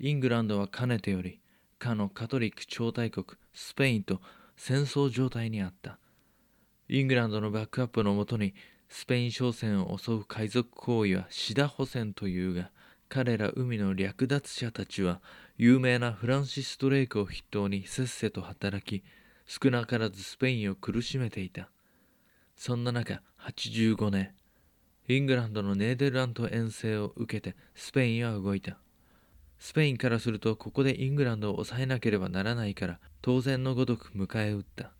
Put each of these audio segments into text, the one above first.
イングランドはかねてよりかのカトリック超大国スペインと戦争状態にあった。イングランドのバックアップのもとにスペイン商船を襲う海賊行為はシダ補船というが彼ら海の略奪者たちは有名なフランシス・ドレイクを筆頭にせっせと働き少なからずスペインを苦しめていた。そんな中85年イングランドのネーデルラント遠征を受けてスペインは動いた。スペインからするとここでイングランドを抑えなければならないから当然のごとく迎え撃った。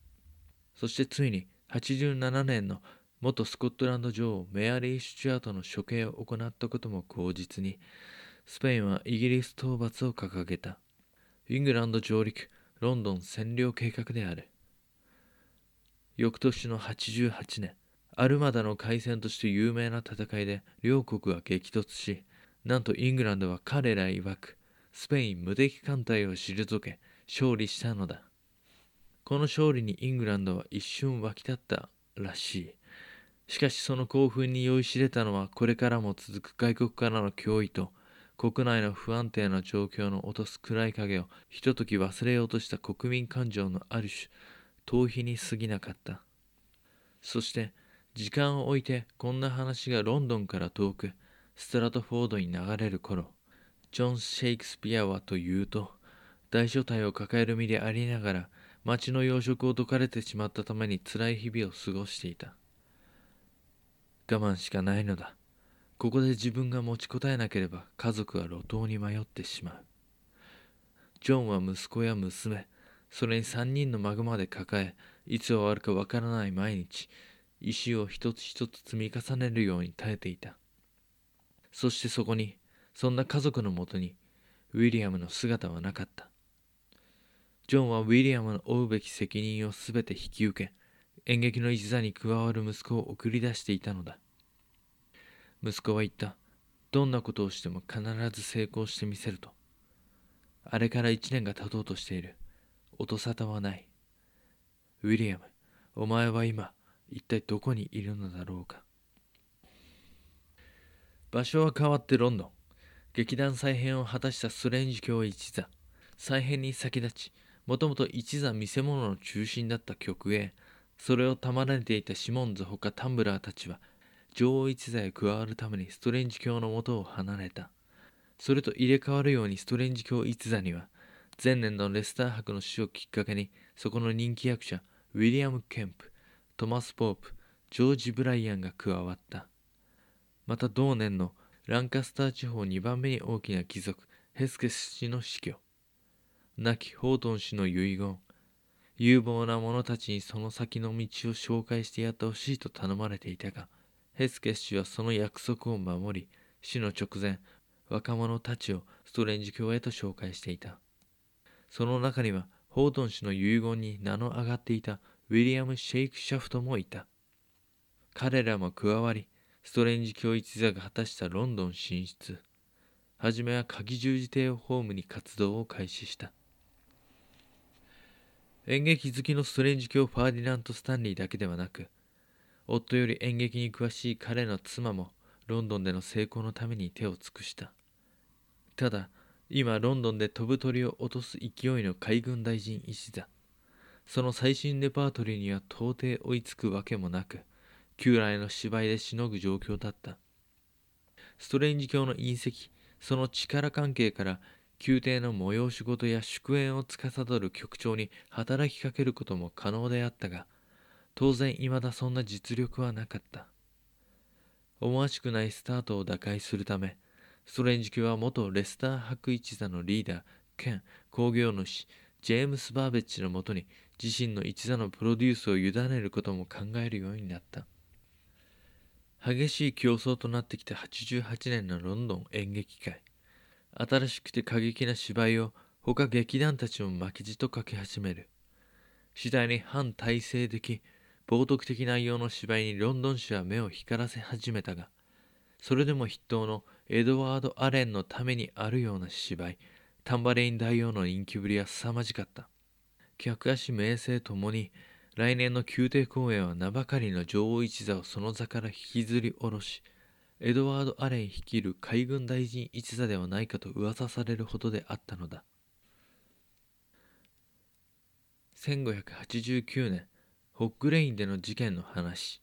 そしてついに87年の元スコットランド女王メアリー・シュチュアートの処刑を行ったことも口実にスペインはイギリス討伐を掲げた。イングランド上陸ロンドン占領計画である。翌年の88年アルマダの海戦として有名な戦いで両国は激突しなんとイングランドは彼ら曰くスペイン無敵艦隊を退け勝利したのだ。この勝利にイングランドは一瞬沸き立ったらしい。しかしその興奮に酔いしれたのはこれからも続く外国からの脅威と国内の不安定な状況の落とす暗い影をひととき忘れようとした国民感情のある種逃避に過ぎなかった。そして時間を置いてこんな話がロンドンから遠くストラトフォードに流れる頃ジョン・シェイクスピアはというと大所帯を抱える身でありながら町の養殖を解かれてしまったために辛い日々を過ごしていた。我慢しかないのだ。ここで自分が持ちこたえなければ家族は路頭に迷ってしまう。ジョンは息子や娘それに3人の孫まで抱えいつ終わるかわからない毎日石を一つ一つ積み重ねるように耐えていた。そしてそこにそんな家族のもとにウィリアムの姿はなかった。ジョンはウィリアムの負うべき責任を全て引き受け演劇の一座に加わる息子を送り出していたのだ。息子は言った。どんなことをしても必ず成功してみせると。あれから一年が経とうとしている。音沙汰はない。ウィリアムお前は今一体どこにいるのだろうか。場所は変わってロンドン。劇団再編を果たしたストレンジ教一座。再編に先立ちもともと一座見せ物の中心だった曲へそれを賜れていたシモンズほかタンブラーたちは女王一座へ加わるためにストレンジ教のもとを離れた。それと入れ替わるようにストレンジ教一座には前年のレスター博の死をきっかけにそこの人気役者ウィリアム・ケンプトマス・ポープジョージ・ブライアンが加わった。また同年のランカスター地方2番目に大きな貴族ヘスケス氏の死去。亡きホートン氏の遺言。有望な者たちにその先の道を紹介してやってほしいと頼まれていたがヘスケス氏はその約束を守り死の直前若者たちをストレンジ教へと紹介していた。その中にはホートン氏の遺言に名の上がっていたウィリアム・シェイクシャフトもいた。彼らも加わりストレンジ教一座が果たしたロンドン進出。はじめは鍵十字帝をホームに活動を開始した。演劇好きのストレンジ教ファーディナント・スタンリーだけではなく夫より演劇に詳しい彼の妻もロンドンでの成功のために手を尽くした。ただ今ロンドンで飛ぶ鳥を落とす勢いの海軍大臣一座。その最新レパートリーには到底追いつくわけもなく旧来の芝居でしのぐ状況だった。ストレンジ教の隕石その力関係から宮廷の催し事や祝宴を司る局長に働きかけることも可能であったが当然未だそんな実力はなかった。思わしくないスタートを打開するためストレンジ家は元レスター博一座のリーダー兼工業主ジェームス・バーベッジのもとに自身の一座のプロデュースを委ねることも考えるようになった。激しい競争となってきた88年のロンドン演劇界新しくて過激な芝居を他劇団たちも巻き地と書き始める。次第に反体制的冒涜的内容の芝居にロンドン市は目を光らせ始めたがそれでも筆頭のエドワード・アレンのためにあるような芝居タンバレイン大王の人気ぶりは凄まじかった。客足名声ともに来年の宮廷公演は名ばかりの女王一座をその座から引きずり下ろしエドワード・アレン率いる海軍大臣一座ではないかと噂されるほどであったのだ。1589年ホッグレインでの事件の話。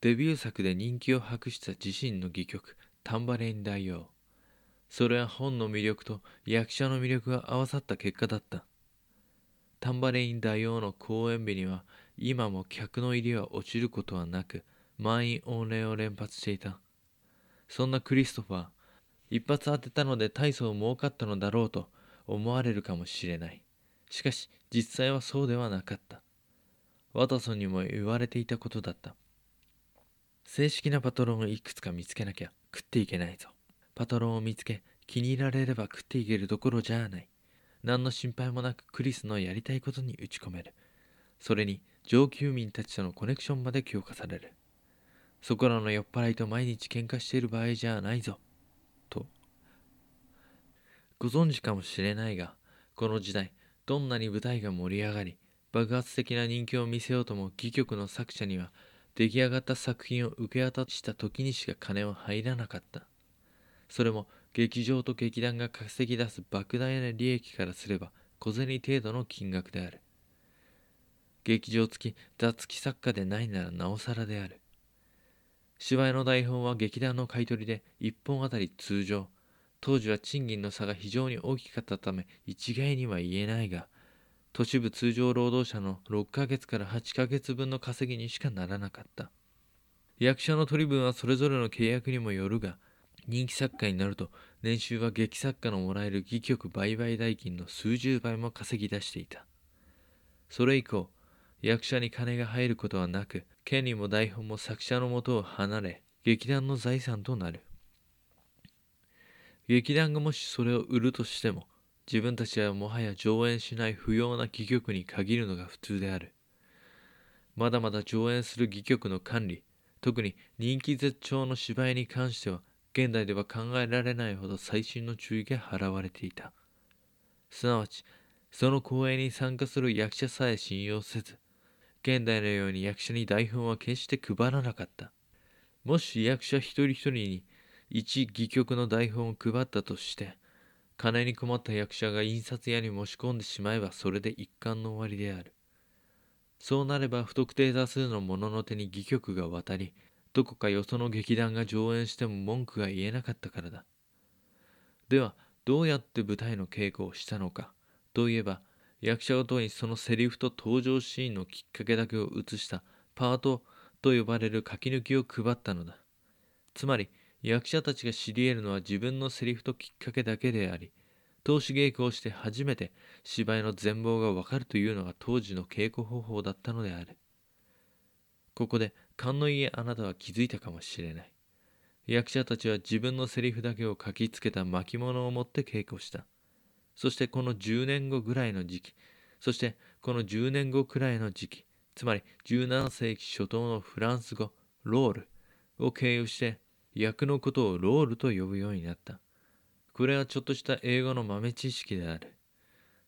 デビュー作で人気を博した自身の戯曲「タンバレイン大王」それは本の魅力と役者の魅力が合わさった結果だった。タンバレイン大王の公演日には今も客の入りは落ちることはなく満員御礼を連発していた。そんなクリストファー一発当てたので大層儲かったのだろうと思われるかもしれない。しかし実際はそうではなかった。ワトソンにも言われていたことだった。正式なパトロンをいくつか見つけなきゃ食っていけないぞ。パトロンを見つけ気に入られれば食っていけるどころじゃない。何の心配もなくクリスのやりたいことに打ち込める。それに上級民たちとのコネクションまで強化される。そこらの酔っ払いと毎日喧嘩している場合じゃないぞ。と。ご存知かもしれないがこの時代どんなに舞台が盛り上がり爆発的な人気を見せようとも戯曲の作者には出来上がった作品を受け渡した時にしか金は入らなかった。それも劇場と劇団が稼ぎ出す莫大な利益からすれば小銭程度の金額である。劇場付き座付き作家でないならなおさらである。芝居の台本は劇団の買い取りで1本あたり通常。当時は賃金の差が非常に大きかったため一概には言えないが都市部通常労働者の6ヶ月から8ヶ月分の稼ぎにしかならなかった。役者の取り分はそれぞれの契約にもよるが人気作家になると年収は劇作家のもらえる戯曲売買代金の数十倍も稼ぎ出していた。それ以降役者に金が入ることはなく権利も台本も作者のもとを離れ劇団の財産となる。劇団がもしそれを売るとしても自分たちはもはや上演しない不要な戯曲に限るのが普通である。まだまだ上演する戯曲の管理特に人気絶頂の芝居に関しては現代では考えられないほど細心の注意が払われていた。すなわちその公演に参加する役者さえ信用せず現代のように役者に台本は決して配らなかった。もし役者一人一人に一戯曲の台本を配ったとして金に困った役者が印刷屋に持ち込んでしまえばそれで一貫の終わりである。そうなれば不特定多数の者の手に戯曲が渡りどこかよその劇団が上演しても文句が言えなかったからだ。ではどうやって舞台の稽古をしたのか。といえば役者ごとにそのセリフと登場シーンのきっかけだけを映したパートと呼ばれる書き抜きを配ったのだ。つまり役者たちが知り得るのは自分のセリフときっかけだけであり投資稽古をして初めて芝居の全貌がわかるというのが当時の稽古方法だったのである。ここで勘のいいあなたは気づいたかもしれない。役者たちは自分のセリフだけを書きつけた巻物を持って稽古した。そしてこの10年後ぐらいの時期そしてこの10年後くらいの時期つまり17世紀初頭のフランス語ロールを経由して役のことをロールと呼ぶようになった。これはちょっとした英語の豆知識である。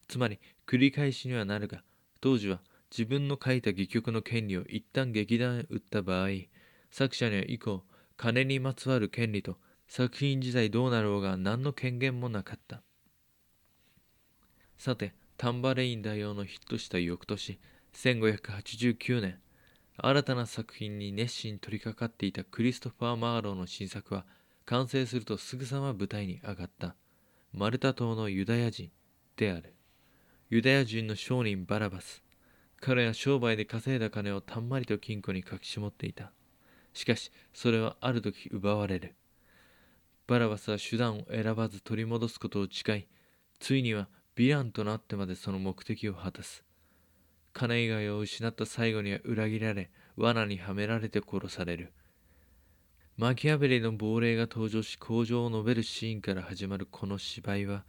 つまり繰り返しにはなるが当時は自分の書いた戯曲の権利を一旦劇団へ売った場合作者には以降金にまつわる権利と作品自体どうなろうが何の権限もなかったさて、タンバレイン大王のヒットした翌年、1589年、新たな作品に熱心に取り掛かっていたクリストファー・マーローの新作は、完成するとすぐさま舞台に上がった、マルタ島のユダヤ人である。ユダヤ人の商人バラバス。彼は商売で稼いだ金をたんまりと金庫に隠し持っていた。しかし、それはある時奪われる。バラバスは手段を選ばず取り戻すことを誓い、ついにはヴィランとなってまでその目的を果たす金以外を失った最後には裏切られ罠にはめられて殺されるマキアベリの亡霊が登場し口上を述べるシーンから始まるこの芝居は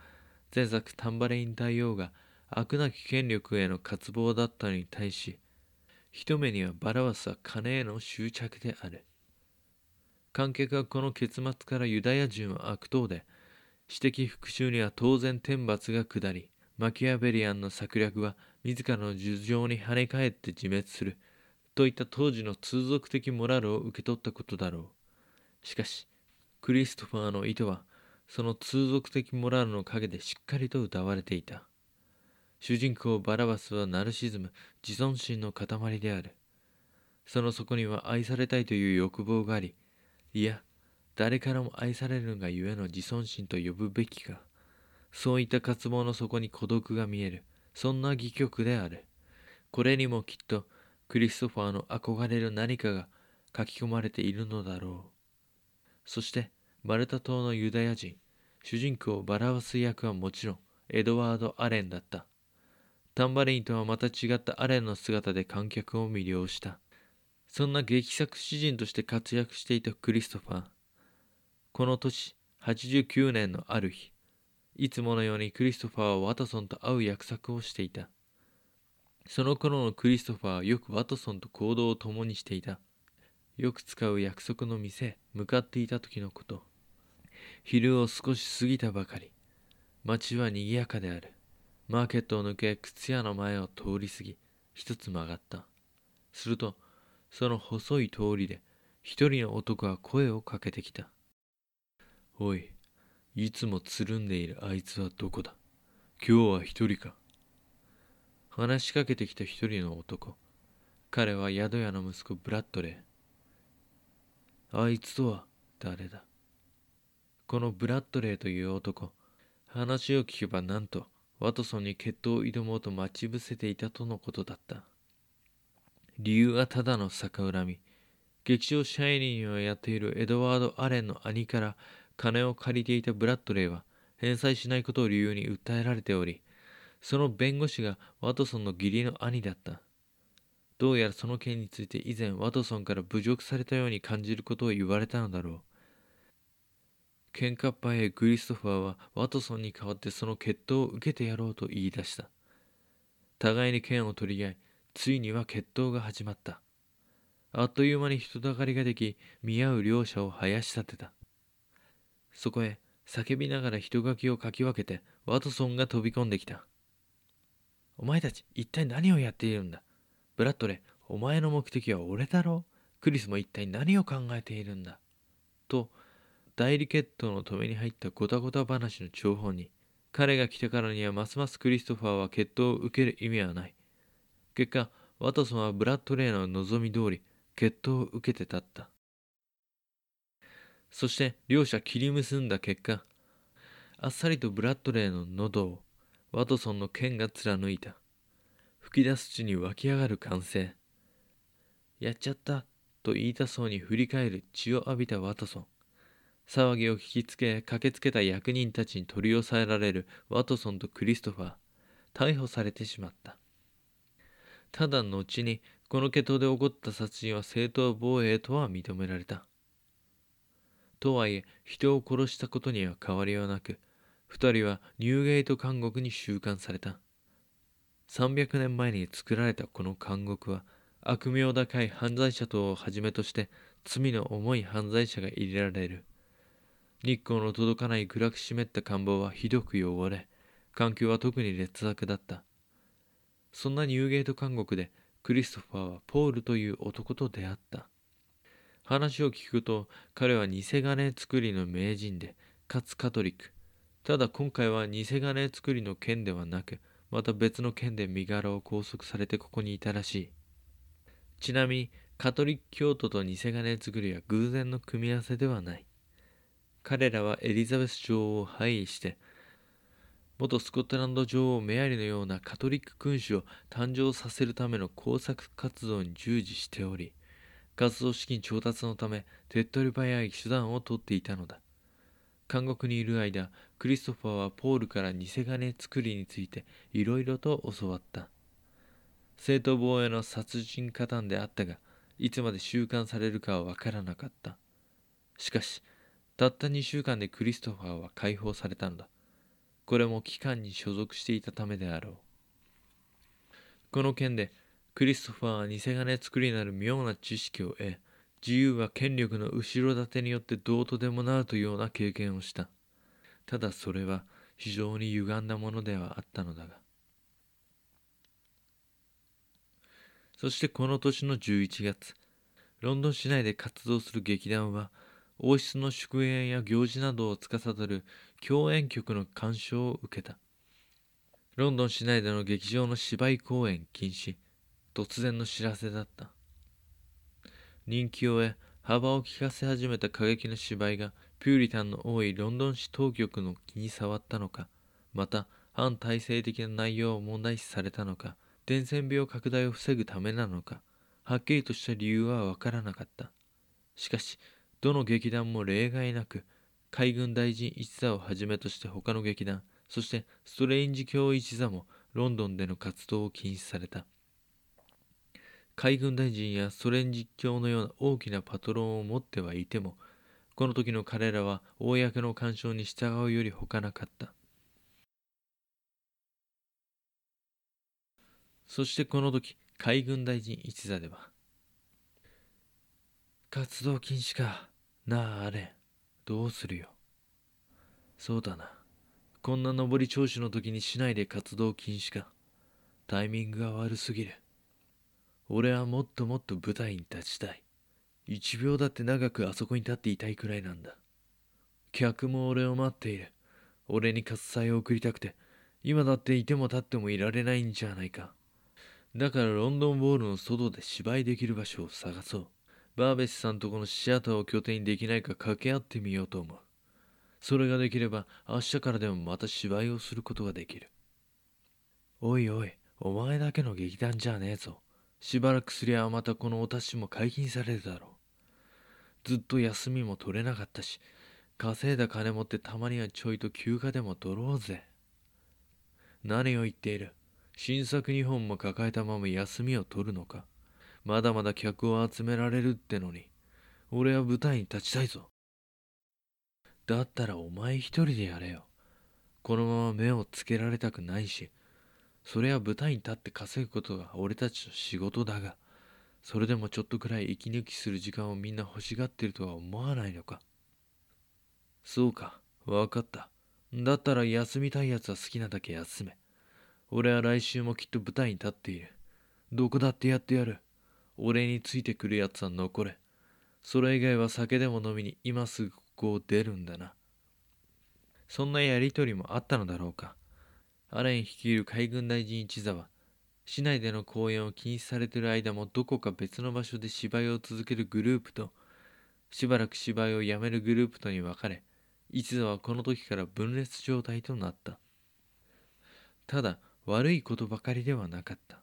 前作タンバレイン大王が悪なき権力への渇望だったのに対し一目にはバラバスは金への執着である。観客はこの結末からユダヤ人は悪党で私的復讐には当然天罰が下り、マキアベリアンの策略は自らの頭上に跳ね返って自滅する、といった当時の通俗的モラルを受け取ったことだろう。しかしクリストファーの意図はその通俗的モラルの陰でしっかりと歌われていた。主人公バラバスはナルシズム自尊心の塊である。その底には愛されたいという欲望がありいや誰からも愛されるがゆえの自尊心と呼ぶべきか。そういった渇望の底に孤独が見える。そんな戯曲である。これにもきっとクリストファーの憧れる何かが書き込まれているのだろう。そしてマルタ島のユダヤ人主人公バラバス役はもちろんエドワード・アレンだった。タンバリンとはまた違ったアレンの姿で観客を魅了した。そんな劇作詩人として活躍していたクリストファー。この年89年のある日いつものようにクリストファーはワトソンと会う約束をしていた。その頃のクリストファーはよくワトソンと行動を共にしていた。よく使う約束の店へ向かっていた時のこと。昼を少し過ぎたばかり。街は賑やかである。マーケットを抜け靴屋の前を通り過ぎ一つ曲がった。するとその細い通りで一人の男が声をかけてきた。おいいつもつるんでいるあいつはどこだ？今日は一人か？話しかけてきた一人の男。彼は宿屋の息子ブラッドレー。あいつとは誰だ？このブラッドレーという男話を聞けばなんとワトソンに決闘を挑もうと待ち伏せていたとのことだった。理由はただの逆恨み。劇場シャイニーをやっているエドワード・アレンの兄から金を借りていたブラッドレーは返済しないことを理由に訴えられておりその弁護士がワトソンの義理の兄だった。どうやらその件について以前ワトソンから侮辱されたように感じることを言われたのだろう。喧嘩っ早いクリストファーはワトソンに代わってその決闘を受けてやろうと言い出した。互いに剣を取り合いついには決闘が始まった。あっという間に人だかりができ見合う両者を生やし立てた。そこへ叫びながら人垣をかき分けてワトソンが飛び込んできた。お前たち一体何をやっているんだ？ブラッドレお前の目的は俺だろ？うクリスも一体何を考えているんだ？と代理決闘の止めに入ったゴタゴタ話の張本に彼が来たからにはますますクリストファーは決闘を受ける意味はない。結果ワトソンはブラッドレーの望み通り決闘を受けて立った。そして両者切り結んだ結果あっさりとブラッドレーの喉をワトソンの剣が貫いた。吹き出す地に湧き上がる歓声。やっちゃったと言いたそうに振り返る血を浴びたワトソン。騒ぎを聞きつけ駆けつけた役人たちに取り押さえられるワトソンとクリストファー。逮捕されてしまった。ただ後にこの決闘で起こった殺人は正当防衛とは認められた。とはいえ人を殺したことには変わりはなく二人はニューゲート監獄に収監された。300年前に作られたこの監獄は悪名高い犯罪者等をはじめとして罪の重い犯罪者が入れられる。日光の届かない暗く湿った看板はひどく汚れ、環境は特に劣悪だった。そんなニューゲート監獄でクリストファーはポールという男と出会った。話を聞くと彼は偽金作りの名人で、かつカトリック。ただ今回は偽金作りの件ではなく、また別の件で身柄を拘束されてここにいたらしい。ちなみにカトリック教徒と偽金作りは偶然の組み合わせではない。彼らはエリザベス女王を廃位して元スコットランド女王メアリのようなカトリック君主を誕生させるための工作活動に従事しており活動資金調達のため手っ取り早い手段を取っていたのだ。監獄にいる間クリストファーはポールから偽金作りについていろいろと教わった。正当防衛の殺人加担であったがいつまで収監されるかはわからなかった。しかしたった2週間でクリストファーは解放されたのだ。これも機関に所属していたためであろう。この件でクリストファーは偽金作りになる妙な知識を得、自由は権力の後ろ盾によってどうとでもなるというような経験をした。ただそれは非常に歪んだものではあったのだが。そしてこの年の11月ロンドン市内で活動する劇団は王室の祝宴や行事などを司る共演曲の鑑賞を受けた。ロンドン市内での劇場の芝居公演禁止。突然の知らせだった。人気を得幅を利かせ始めた過激な芝居がピューリタンの多いロンドン市当局の気に障ったのかまた反体制的な内容を問題視されたのか伝染病拡大を防ぐためなのかはっきりとした理由はわからなかった。しかしどの劇団も例外なく海軍大臣一座をはじめとして他の劇団そしてストレインジ教一座もロンドンでの活動を禁止された。海軍大臣やストレンジ教のような大きなパトロンを持ってはいてもこの時の彼らは公の干渉に従うより他なかった。そしてこの時海軍大臣一座では活動禁止か。なああれ。どうするよ。そうだな。こんな上り調子の時に市内で活動禁止か。タイミングが悪すぎる。俺はもっともっと舞台に立ちたい。一秒だって長くあそこに立っていたいくらいなんだ。客も俺を待っている。俺に喝采を送りたくて。今だっていても立ってもいられないんじゃないか。だからロンドンボールの外で芝居できる場所を探そう。バーベスさんとこのシアターを拠点にできないか掛け合ってみようと思う。それができれば明日からでもまた芝居をすることができる。おいおいお前だけの劇団じゃねえぞ。しばらくすりゃまたこのお達しも解禁されるだろう。ずっと休みも取れなかったし稼いだ金持ってたまにはちょいと休暇でも取ろうぜ。何を言っている？新作2本も抱えたまま休みを取るのか？まだまだ客を集められるってのに俺は舞台に立ちたいぞ。だったらお前一人でやれよ。このまま目をつけられたくないしそれは舞台に立って稼ぐことが俺たちの仕事だがそれでもちょっとくらい息抜きする時間をみんな欲しがってるとは思わないのか。そうか分かった。だったら休みたいやつは好きなだけ休め。俺は来週もきっと舞台に立っている。どこだってやってやる。俺についてくるやつは残れ。それ以外は酒でも飲みに今すぐここを出るんだな。そんなやりとりもあったのだろうか。アレン率いる海軍大臣一座は、市内での公演を禁止されている間もどこか別の場所で芝居を続けるグループと、しばらく芝居をやめるグループとに分かれ、一座はこの時から分裂状態となった。ただ、悪いことばかりではなかった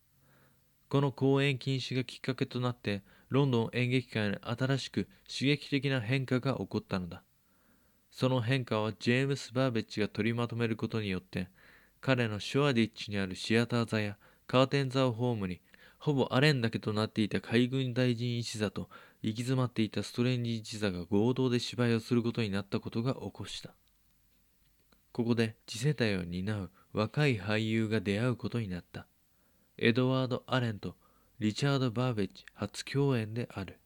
この公演禁止がきっかけとなってロンドン演劇界に新しく刺激的な変化が起こったのだ。その変化はジェームス・バーベッジが取りまとめることによって彼のシュワディッチにあるシアター座やカーテン座をホームにほぼアレンだけとなっていた海軍大臣一座と行き詰まっていたストレンジ一座が合同で芝居をすることになったことが起こした。ここで次世代を担う若い俳優が出会うことになった。エドワード・アレンとリチャード・バーベッジ初共演である。